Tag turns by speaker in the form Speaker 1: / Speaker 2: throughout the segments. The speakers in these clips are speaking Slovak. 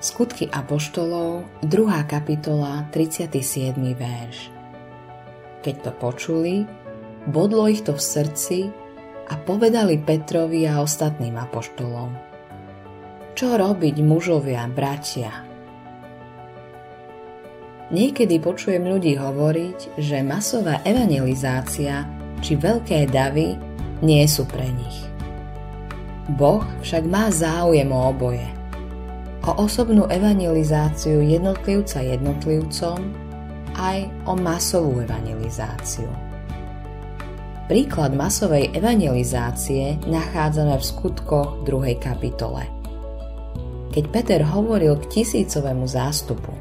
Speaker 1: Skutky Apoštolov, 2. kapitola, 37. verš. Keď to počuli, bodlo ich to v srdci a povedali Petrovi a ostatným apoštolom. Čo robiť mužovia, bratia? Niekedy počujem ľudí hovoriť, že masová evangelizácia či veľké davy nie sú pre nich. Boh však má záujem o oboje – o osobnú evangelizáciu jednotlivca jednotlivcom, aj o masovú evangelizáciu. Príklad masovej evangelizácie nachádzame v skutkoch 2. kapitole. Keď Peter hovoril k tisícovému zástupu.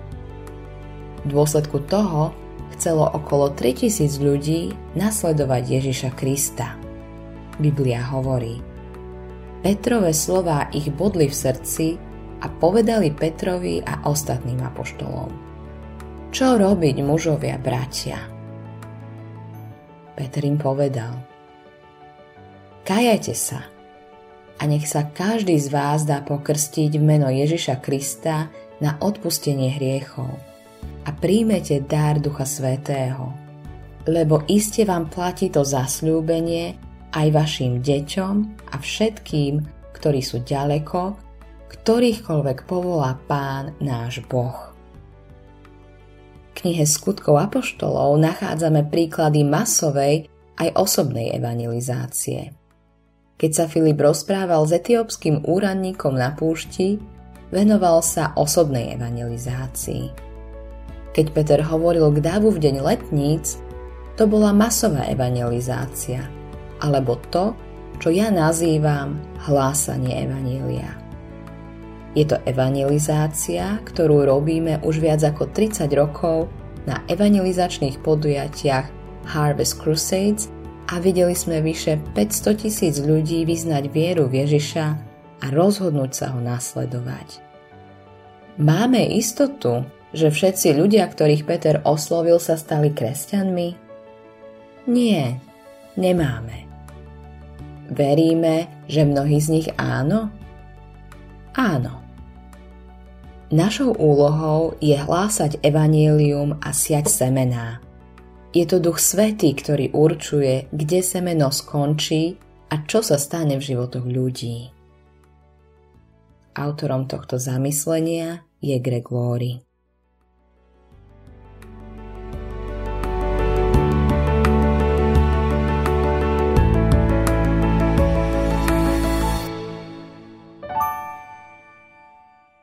Speaker 1: V dôsledku toho chcelo okolo 3000 ľudí nasledovať Ježiša Krista. Biblia hovorí, Petrové slová ich bodli v srdci a povedali Petrovi a ostatným apoštolom. Čo robiť mužovia, bratia? Peter im povedal. Kajajte sa a nech sa každý z vás dá pokrstiť v meno Ježiša Krista na odpustenie hriechov a príjmete dar Ducha Svetého, lebo iste vám platí to zasľúbenie aj vašim deťom a všetkým, ktorí sú ďaleko, ktorýchkoľvek povolá Pán náš Boh. V knihe skutkov Apoštolov nachádzame príklady masovej aj osobnej evangelizácie. Keď sa Filip rozprával s etiópskym úradníkom na púšti, venoval sa osobnej evangelizácii. Keď Peter hovoril k dávu v deň letníc, to bola masová evangelizácia, alebo to, čo ja nazývam hlásanie evanília. Je to evangelizácia, ktorú robíme už viac ako 30 rokov na evangelizačných podujatiach Harvest Crusades a videli sme vyše 500 tisíc ľudí vyznať vieru Ježiša a rozhodnúť sa ho nasledovať. Máme istotu, že všetci ľudia, ktorých Peter oslovil, sa stali kresťanmi? Nie, nemáme. Veríme, že mnohí z nich áno? Áno. Našou úlohou je hlásať evanielium a siať semená. Je to Duch Svetý, ktorý určuje, kde semeno skončí a čo sa stane v životoch ľudí. Autorom tohto zamyslenia je Greg Laurie.